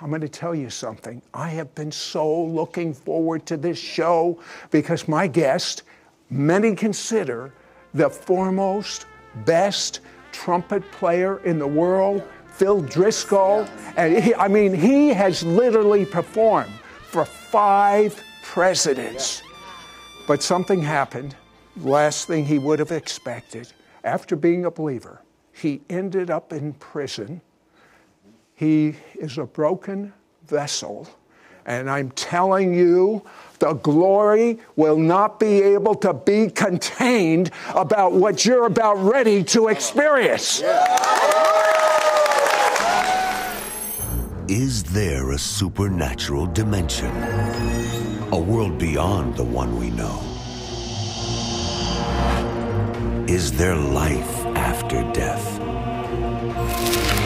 I'm going to tell you something. I have been so looking forward to this show because my guest, many consider the foremost, best trumpet player in the world, Phil Driscoll. And he, I mean, he has literally performed for five presidents. But something happened, last thing he would have expected. After being a believer, he ended up in prison. He is a broken vessel. And I'm telling you, the glory will not be able to be contained about what you're about ready to experience. Is there a supernatural dimension? A world beyond the one we know? Is there life after death?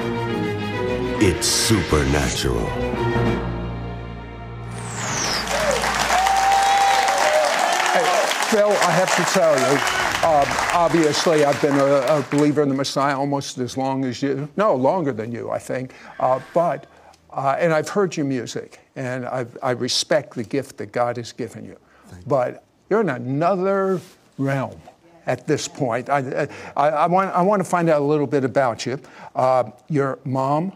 It's Supernatural. Phil, I have to tell you, um, obviously, I've been a, a, believer in the Messiah almost as long as you. No, longer than you, I think. Uh, but, uh, and I've heard your music, and I've, i respect the gift that God has given you. But you're in another realm at this point. I, I, I, want, I want to find out a little bit about you. Uh, your mom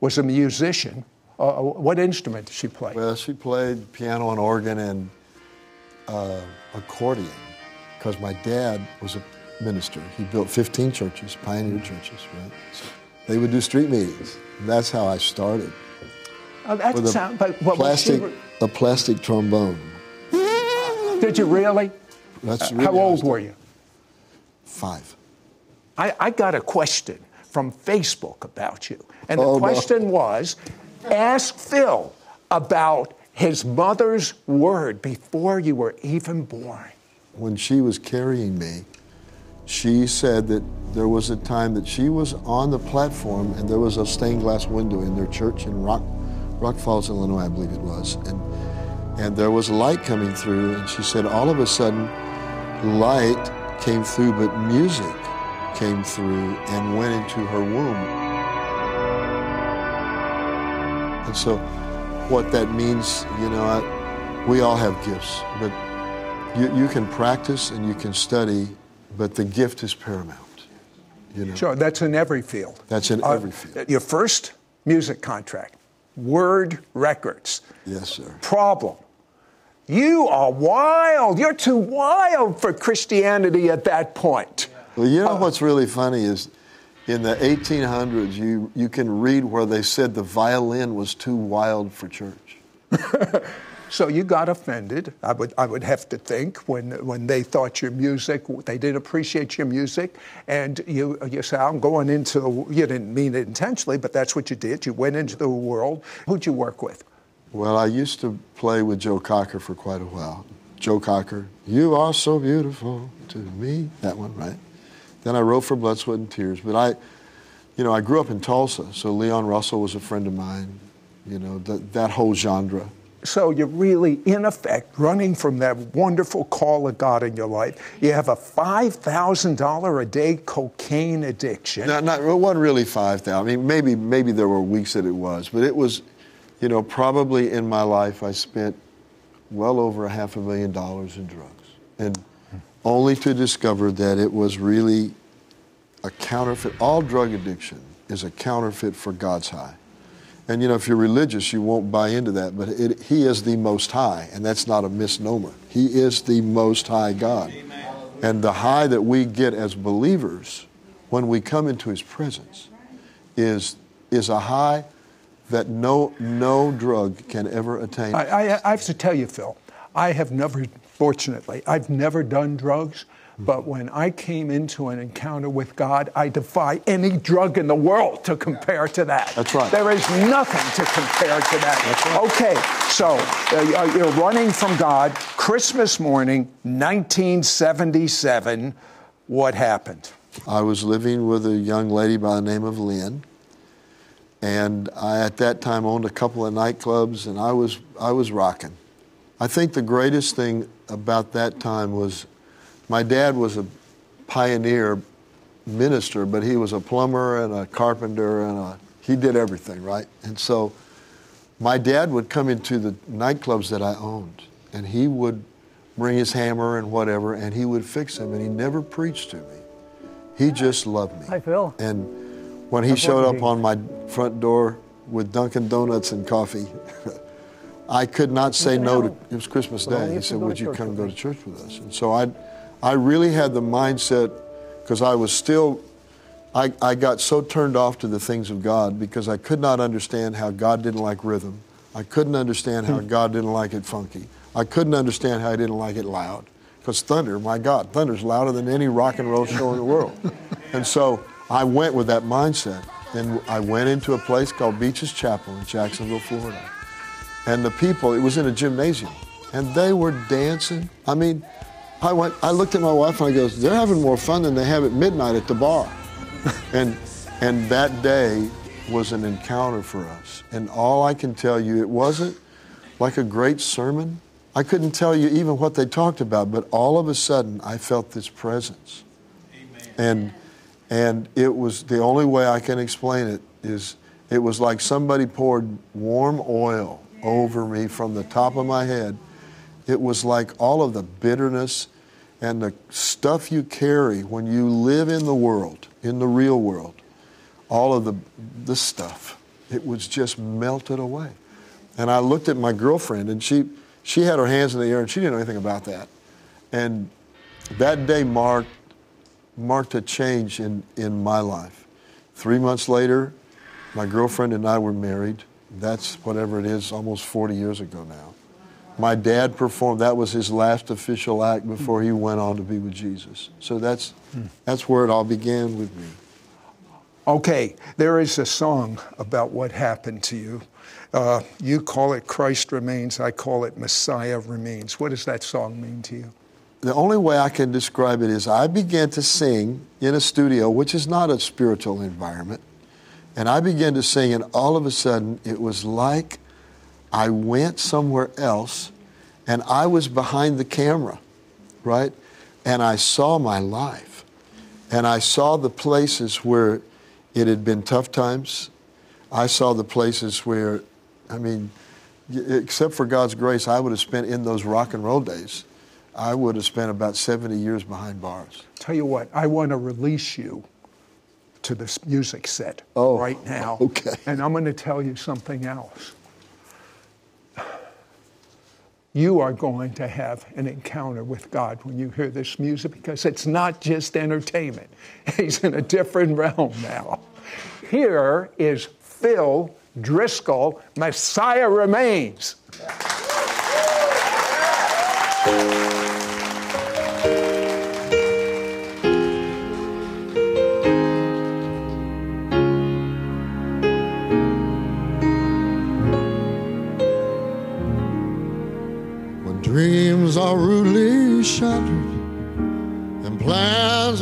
was a musician. Uh, what instrument did she play? Well, she played piano and organ and uh, accordion because my dad was a minister. He built 15 churches, pioneer churches, right? So they would do street meetings. That's how I started. Oh, that With sound, but what plastic, was a plastic trombone. Did you really? That's Uh, really How old were you? Five. I, I got a question from Facebook about you. And the Oh, no. question was ask Phil about his mother's word before you were even born. When she was carrying me, she said that there was a time that she was on the platform and there was a stained glass window in their church in Rock, Rock Falls, Illinois, I believe it was. And, and there was light coming through, and she said all of a sudden, light came through, but music came through and went into her womb. And so, what that means, you know, I, we all have gifts, but you, you can practice and you can study, but the gift is paramount. You know, Sure, that's in every field. That's in Uh, every field. Your first music contract, Word Records. Yes, sir. Problem. You are wild. You're too wild for Christianity at that point. Well, you know Uh, what's really funny is in the 1800s, you, you can read where they said the violin was too wild for church. So you got offended, I would, I would have to think, when, when they thought your music, they didn't appreciate your music, and you, you said, I'm going into, the, you didn't mean it intentionally, but that's what you did. You went into the world. Who'd you work with? Well, I used to play with Joe Cocker for quite a while. Joe Cocker, you are so beautiful to me. That one, right? Then I wrote for Blood, Sweat, and Tears. But I, you know, I grew up in Tulsa, so Leon Russell was a friend of mine. You know, that, that whole genre. So you're really, in effect, running from that wonderful call of God in your life. You have a $5,000 a day cocaine addiction. Not, not, it wasn't really 5,000. I mean, maybe, maybe there were weeks that it was, but it was, you know, probably in my life I spent well over a half a million dollars in drugs. And only to discover that it was really a counterfeit. All drug addiction is a counterfeit for God's high. And you know, if you're religious, you won't buy into that, but it, He is the Most High, and that's not a misnomer. He is the Most High God. And the high that we get as believers when we come into His presence is, is a high that no, no drug can ever attain. I, I, I have to tell you, Phil, I have never, fortunately, I've never done drugs, But when I came into an encounter with God, I defy any drug in the world to compare to that. That's right. There is nothing to compare to that. That's right. Okay, so uh, you're running from God. Christmas morning, 1977. What happened? I was living with a young lady by the name of Lynn, and I at that time owned a couple of nightclubs, and I was I was rocking. I think the greatest thing about that time was my dad was a pioneer minister, but he was a plumber and a carpenter and a, he did everything, right? And so my dad would come into the nightclubs that I owned and he would bring his hammer and whatever and he would fix them and he never preached to me. He just loved me. Hi, Phil. And when he showed up on my front door with Dunkin' Donuts and coffee, I could not say no to it was Christmas Well, Day. He said, Would you come go to church with us? And so I I really had the mindset because I was still I, I got so turned off to the things of God because I could not understand how God didn't like rhythm. I couldn't understand how hmm. God didn't like it funky. I couldn't understand how he didn't like it loud. Because thunder, my God, thunder's louder than any rock and roll show in the world. And so I went with that mindset. And I went into a place called Beaches Chapel in Jacksonville, Florida. And the people, it was in a gymnasium, and they were dancing. I mean, I went, I looked at my wife and I goes, they're having more fun than they have at midnight at the bar. and and that day was an encounter for us. And all I can tell you, it wasn't like a great sermon. I couldn't tell you even what they talked about, but all of a sudden I felt this presence. And and it was the only way I can explain it is it was like somebody poured warm oil over me from the top of my head. It was like all of the bitterness and the stuff you carry when you live in the world, in the real world. All of the this stuff. It was just melted away. And I looked at my girlfriend and she she had her hands in the air and she didn't know anything about that. And that day marked marked a change in, in my life. Three months later, my girlfriend and I were married. That's whatever it is, almost 40 years ago now. My dad performed, that was his last official act before he went on to be with Jesus. So that's, that's where it all began with me. Okay, there is a song about what happened to you. Uh, you call it Christ Remains, I call it Messiah Remains. What does that song mean to you? The only way I can describe it is I began to sing in a studio, which is not a spiritual environment. And I began to sing, and all of a sudden, it was like I went somewhere else and I was behind the camera, right? And I saw my life. And I saw the places where it had been tough times. I saw the places where, I mean, except for God's grace, I would have spent in those rock and roll days. I would have spent about 70 years behind bars. Tell you what, I want to release you to this music set Oh, right now. okay. And I'm going to tell you something else. You are going to have an encounter with God when you hear this music because it's not just entertainment. He's in a different realm now. Here is Phil Driscoll, Messiah Remains.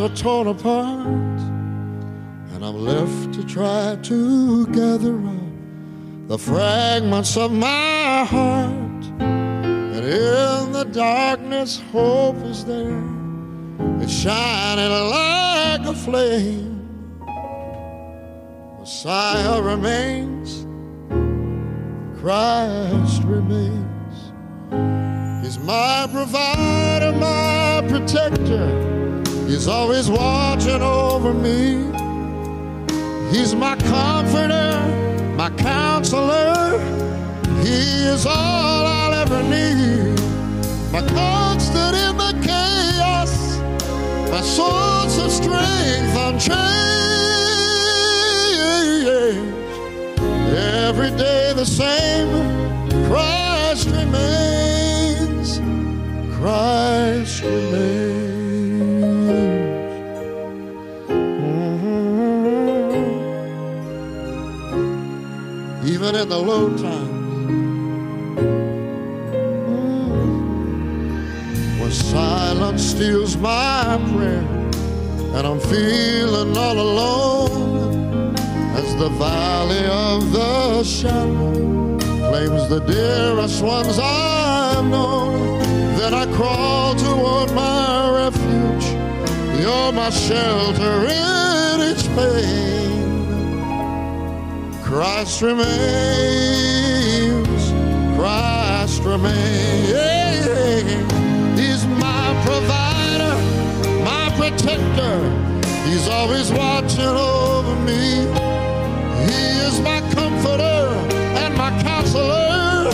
Are torn apart, and I'm left to try to gather up the fragments of my heart, and in the darkness, hope is there. It's shining like a flame. Messiah remains, Christ remains. He's my provider, my protector. He's always watching over me. He's my comforter, my counselor. He is all I'll ever need. My constant in the chaos, my source of strength unchanged. Every day the same, Christ remains. Christ remains. In the low times. Mm. When silence steals my prayer and I'm feeling all alone as the valley of the shadow claims the dearest ones I've known. Then I crawl toward my refuge. You're my shelter in each pain. Christ remains, Christ remains. He's my provider, my protector. He's always watching over me. He is my comforter and my counselor.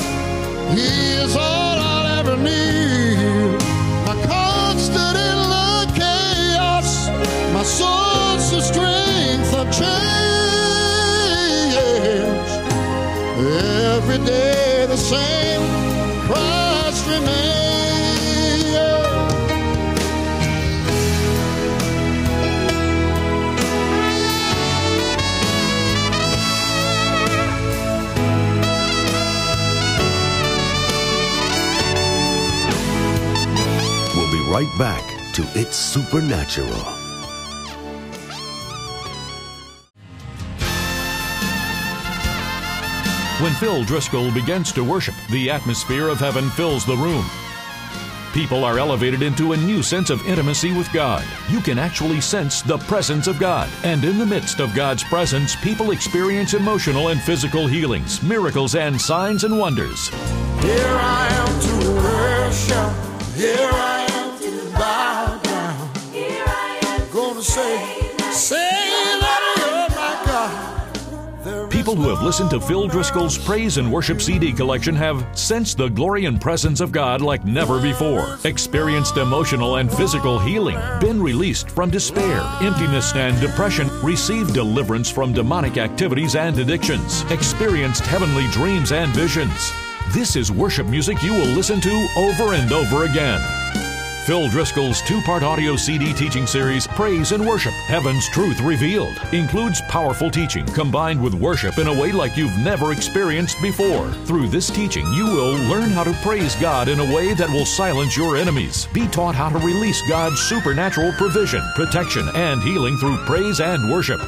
He is all I'll ever need. My constant in the chaos, my source of strength and change. Every day the same, Christ remains. We'll be right back to It's Supernatural. When Phil Driscoll begins to worship, the atmosphere of heaven fills the room. People are elevated into a new sense of intimacy with God. You can actually sense the presence of God. And in the midst of God's presence, people experience emotional and physical healings, miracles, and signs and wonders. Here I am to worship. Here I am to bow down. Here I am Gonna say, say People who have listened to Phil Driscoll's Praise and Worship CD collection have sensed the glory and presence of God like never before, experienced emotional and physical healing, been released from despair, emptiness, and depression, received deliverance from demonic activities and addictions, experienced heavenly dreams and visions. This is worship music you will listen to over and over again. Phil Driscoll's two part audio CD teaching series, Praise and Worship Heaven's Truth Revealed, includes powerful teaching combined with worship in a way like you've never experienced before. Through this teaching, you will learn how to praise God in a way that will silence your enemies, be taught how to release God's supernatural provision, protection, and healing through praise and worship.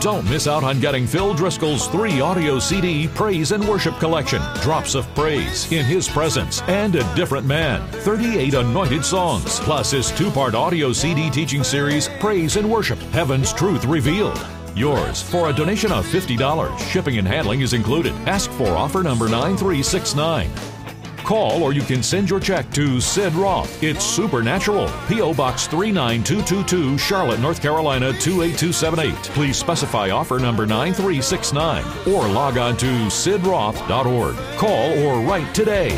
Don't miss out on getting Phil Driscoll's three audio CD Praise and Worship collection, Drops of Praise, In His Presence, and A Different Man, 38 anointed songs, plus his two part audio CD teaching series, Praise and Worship Heaven's Truth Revealed. Yours for a donation of $50. Shipping and handling is included. Ask for offer number 9369. Call or you can send your check to Sid Roth. It's Supernatural. P.O. Box 39222, Charlotte, North Carolina 28278. Please specify offer number 9369 or log on to sidroth.org. Call or write today.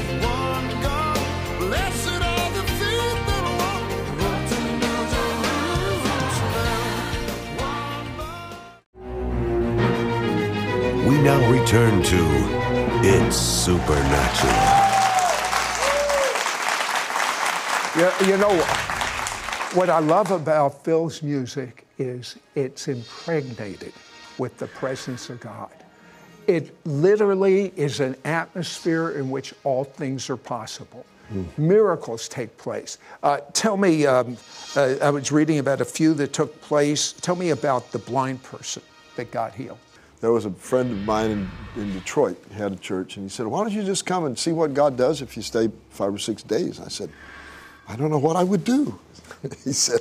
We now return to It's Supernatural. You, you know, what I love about Phil's music is it's impregnated with the presence of God. It literally is an atmosphere in which all things are possible. Miracles take place. Uh, tell me, um, uh, I was reading about a few that took place. Tell me about the blind person that got healed. There was a friend of mine in, in Detroit, had a church, and he said, Why don't you just come and see what God does if you stay five or six days? I said, I don't know what I would do. he said,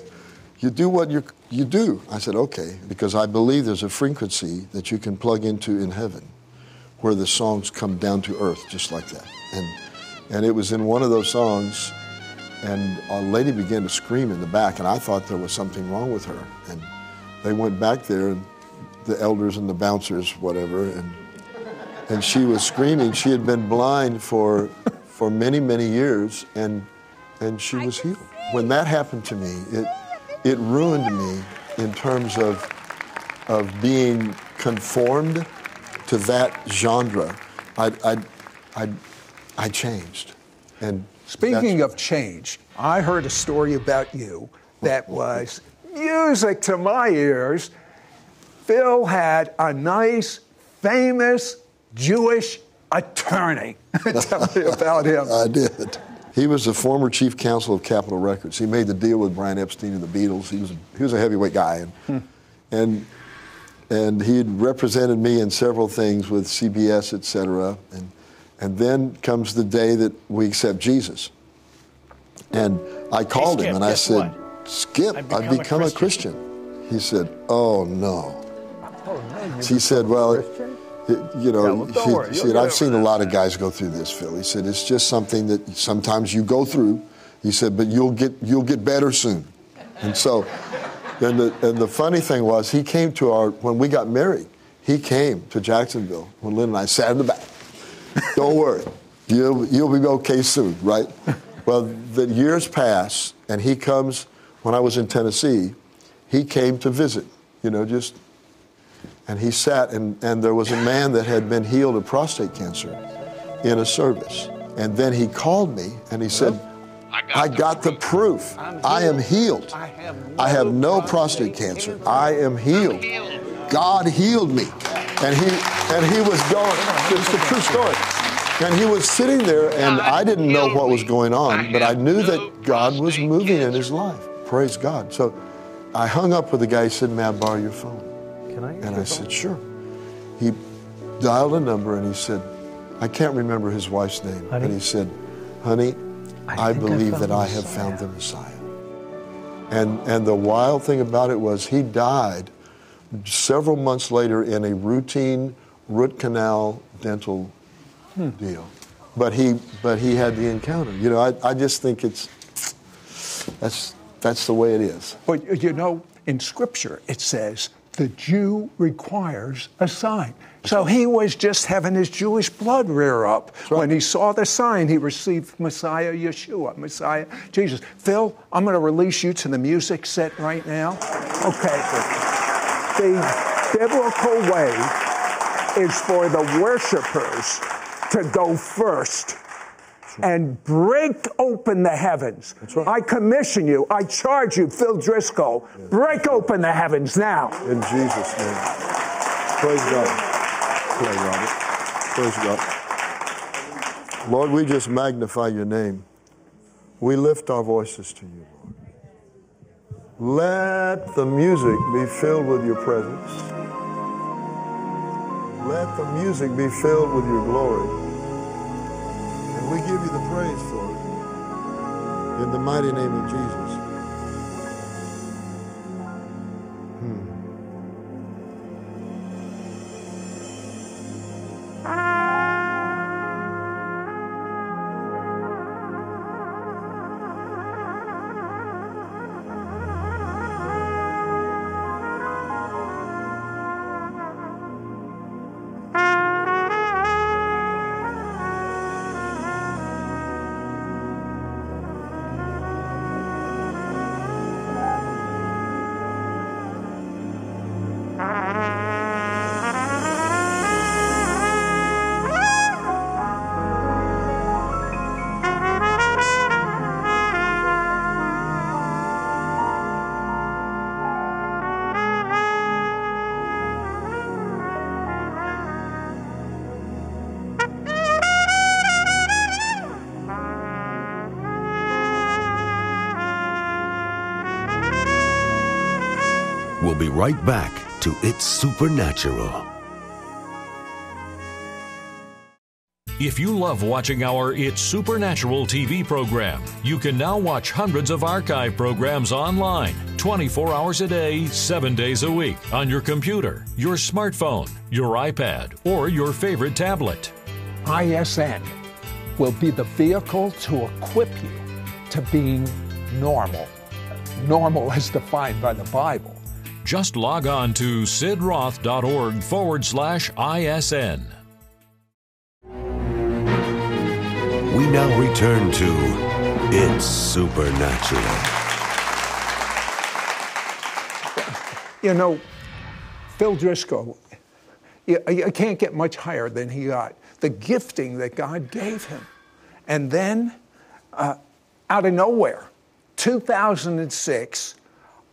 You do what you, you do. I said, Okay, because I believe there's a frequency that you can plug into in heaven where the songs come down to earth just like that. And, and it was in one of those songs, and a lady began to scream in the back, and I thought there was something wrong with her. And they went back there, and the elders and the bouncers, whatever, and and she was screaming. She had been blind for for many many years, and and she was healed. When that happened to me, it it ruined me in terms of of being conformed to that genre. I I I, I changed, and Speaking of change, I heard a story about you that was music to my ears. Phil had a nice, famous Jewish attorney. Tell me about him. I did. He was the former chief counsel of Capitol Records. He made the deal with Brian Epstein and the Beatles. He was a, he was a heavyweight guy, and hmm. and and he had represented me in several things with CBS, et cetera. And and then comes the day that we accept Jesus. And I called hey, Skip, him and I said, what? Skip, I've become, I've become a, Christian. a, Christian. He said, Oh no. Oh, no he said, Well, you know, yeah, he, said, I've seen a lot of guys go through this, Phil. He said, it's just something that sometimes you go through. He said, but you'll get you'll get better soon. And so, and the and the funny thing was, he came to our when we got married. He came to Jacksonville when Lynn and I sat in the back. Don't worry, you'll you'll be okay soon, right? Well, the years pass, and he comes. When I was in Tennessee, he came to visit. You know, just and he sat, and, and there was a man that had been healed of prostate cancer in a service. And then he called me and he said, I got, I got the, proof. I am healed. I have no, I have no prostate cancer. I am healed. God healed me. And he and he was going, it's a true story. And he was sitting there, and I didn't know what was going on, but I knew that God was moving in his life. Praise God. So I hung up with the guy. He said, May I borrow your phone? Can I? And I said, sure. He dialed a number and he said, I can't remember his wife's name, honey? but he said, honey, I, I believe I that I have found the Messiah. And, and the wild thing about it was he died several months later in a routine root canal dental hmm. deal. But he, but he had the encounter. You know, I, I just think it's, that's, that's the way it is. But you know, in Scripture it says the Jew requires a sign. So he was just having his Jewish blood rear up. Right. When he saw the sign, he received Messiah Yeshua, Messiah Jesus. Phil, I'm going to release you to the music set right now. Okay. The biblical way is for the worshipers to go first and break open the heavens. Right. I commission you, I charge you, Phil Driscoll, yeah. break open the heavens now. In Jesus' name. Praise God. Praise God. Praise God. Lord, we just magnify your name. We lift our voices to you, Lord. Let the music be filled with your presence. Let the music be filled with your glory. We give you the praise for it. In the mighty name of Jesus. Right back to It's Supernatural. If you love watching our It's Supernatural TV program, you can now watch hundreds of archive programs online, 24 hours a day, 7 days a week, on your computer, your smartphone, your iPad, or your favorite tablet. ISN will be the vehicle to equip you to being normal. Normal as defined by the Bible. Just log on to sidroth.org forward slash ISN. We now return to It's Supernatural. You know, Phil Driscoll, you, you can't get much higher than he got. The gifting that God gave him. And then, uh, out of nowhere, 2006,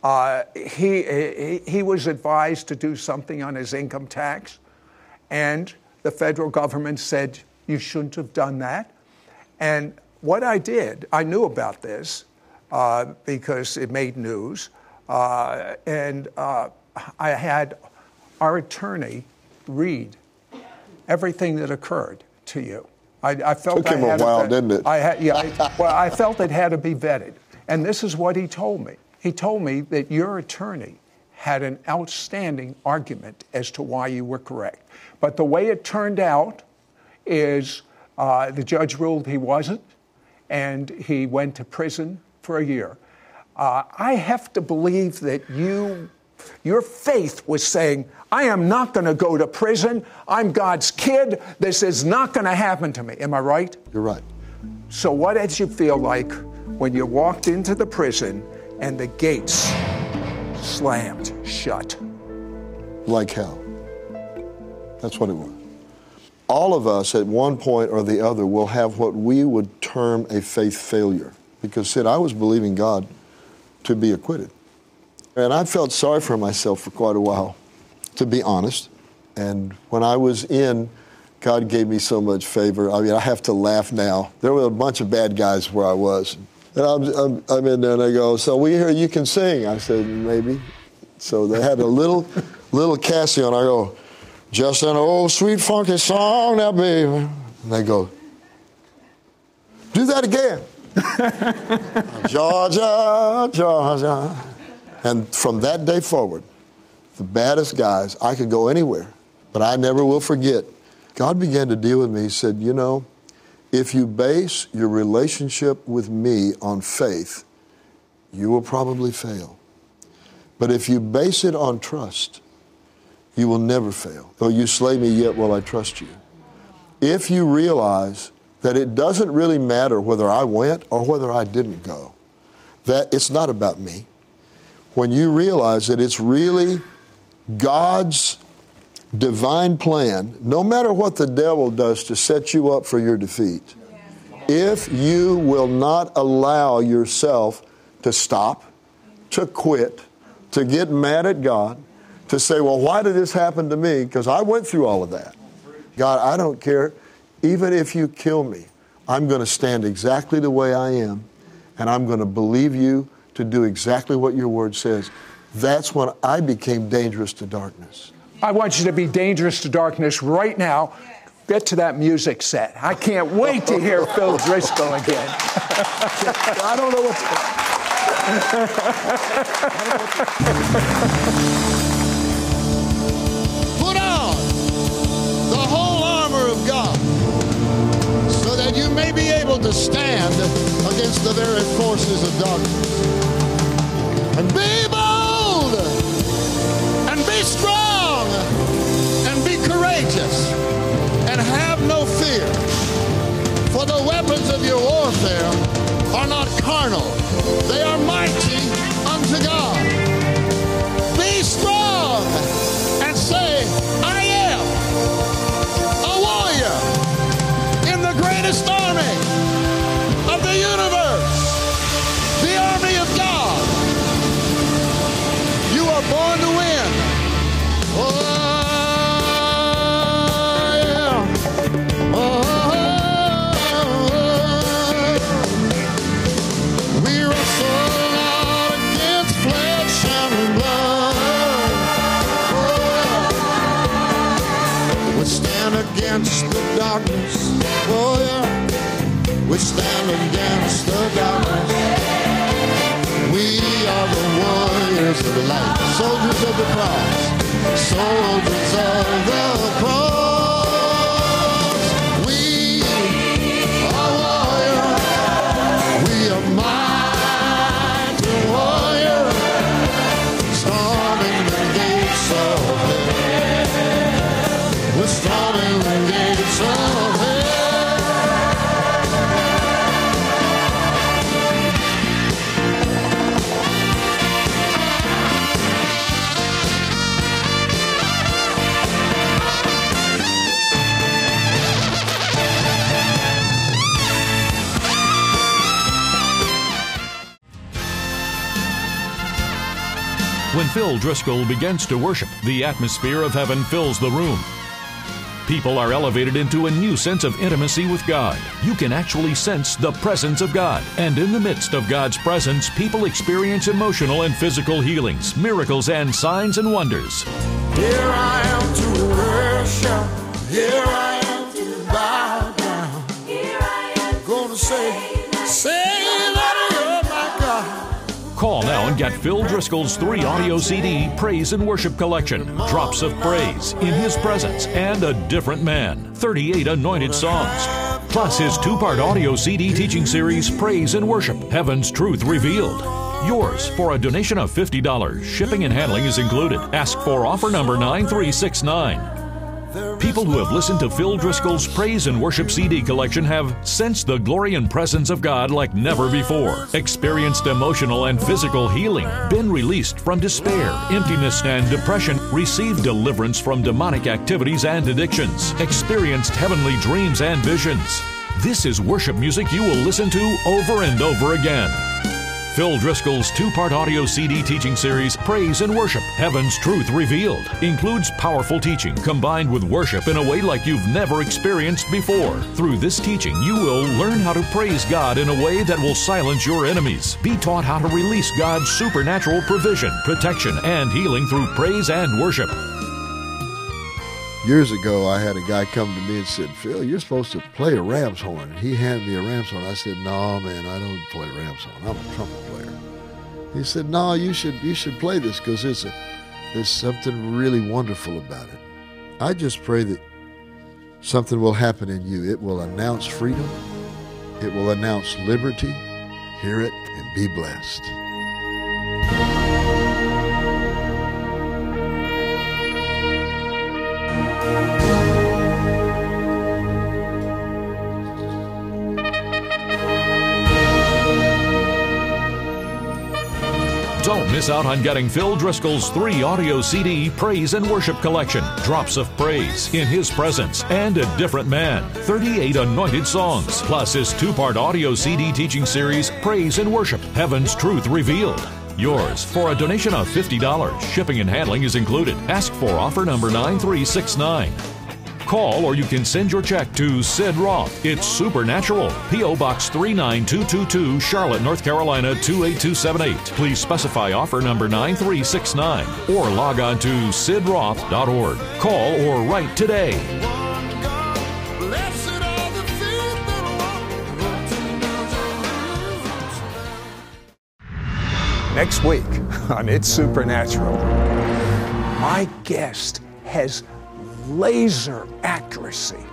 uh, he, he, he was advised to do something on his income tax, and the federal government said you shouldn't have done that. And what I did, I knew about this uh, because it made news. Uh, and uh, I had our attorney read everything that occurred to you. I, I felt Took him I a while, didn't it? I had, yeah. I, well, I felt it had to be vetted, and this is what he told me. He told me that your attorney had an outstanding argument as to why you were correct, but the way it turned out is uh, the judge ruled he wasn't, and he went to prison for a year. Uh, I have to believe that you, your faith was saying, I am not going to go to prison. I'm God's kid. This is not going to happen to me. Am I right? You're right. So, what did you feel like when you walked into the prison and the gates slammed shut? Like hell. That's what it was. All of us at one point or the other will have what we would term a faith failure. Because, Sid, I was believing God to be acquitted. And I felt sorry for myself for quite a while, to be honest. And when I was in, God gave me so much favor. I mean, I have to laugh now. There were a bunch of bad guys where I was. And I'm, I'm, I'm in there and they go, So we hear you can sing. I said, Maybe. So they had a little, little Casio, and I go, Just an old sweet funky song now, baby. And they go, Do that again. Georgia, Georgia. And from that day forward, the baddest guys, I could go anywhere, but I never will forget. God began to deal with me. He said, You know, if you base your relationship with me on faith, you will probably fail. But if you base it on trust, you will never fail. Though you slay me, yet will I trust you. If you realize that it doesn't really matter whether I went or whether I didn't go, that it's not about me. When you realize that it's really God's divine plan, no matter what the devil does to set you up for your defeat, if you will not allow yourself to stop, to quit, to get mad at God, to say, well, why did this happen to me? Because I went through all of that. God, I don't care. Even if you kill me, I'm going to stand exactly the way I am, and I'm going to believe you to do exactly what your word says. That's when I became dangerous to darkness. I want you to be dangerous to darkness right now. Get to that music set. I can't wait to hear Phil Driscoll again. I don't know what. To, Put on the whole armor of God so that you may be able to stand against the very forces of darkness. And be bold and be strong carnal, they are mighty darkness. Oh, yeah. We stand against the darkness. We are the warriors of the light, soldiers of the cross, soldiers When Driscoll begins to worship, the atmosphere of heaven fills the room. People are elevated into a new sense of intimacy with God. You can actually sense the presence of God. And in the midst of God's presence, people experience emotional and physical healings, miracles, and signs and wonders. Here I am to worship. Here I am to bow down. Here I am gonna say, say get Phil Driscoll's three audio CD Praise and Worship Collection Drops of Praise, In His Presence, and A Different Man 38 anointed songs. Plus his two part audio CD teaching series Praise and Worship Heaven's Truth Revealed. Yours for a donation of $50. Shipping and handling is included. Ask for offer number 9369. People who have listened to Phil Driscoll's Praise and Worship CD collection have sensed the glory and presence of God like never before, experienced emotional and physical healing, been released from despair, emptiness, and depression, received deliverance from demonic activities and addictions, experienced heavenly dreams and visions. This is worship music you will listen to over and over again. Phil Driscoll's two part audio CD teaching series, Praise and Worship Heaven's Truth Revealed, includes powerful teaching combined with worship in a way like you've never experienced before. Through this teaching, you will learn how to praise God in a way that will silence your enemies, be taught how to release God's supernatural provision, protection, and healing through praise and worship. Years ago, I had a guy come to me and said, Phil, you're supposed to play a ram's horn. He handed me a ram's horn. I said, No, man, I don't play ram's horn. I'm a trumpet player. He said, No, you should you should play this because it's a, there's something really wonderful about it. I just pray that something will happen in you. It will announce freedom. It will announce liberty. Hear it and be blessed. Miss out on getting Phil Driscoll's three audio CD Praise and Worship Collection Drops of Praise, In His Presence, and A Different Man 38 anointed songs, plus his two part audio CD teaching series Praise and Worship Heaven's Truth Revealed. Yours for a donation of $50. Shipping and handling is included. Ask for offer number 9369. Call or you can send your check to Sid Roth. It's Supernatural. P.O. Box 39222, Charlotte, North Carolina 28278. Please specify offer number 9369 or log on to sidroth.org. Call or write today. Next week on It's Supernatural, my guest has laser accuracy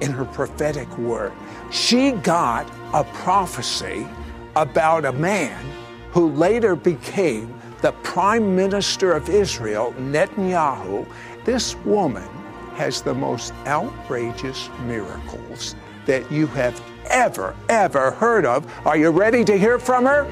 in her prophetic word. She got a prophecy about a man who later became the prime minister of Israel, Netanyahu. This woman has the most outrageous miracles that you have ever, ever heard of. Are you ready to hear from her?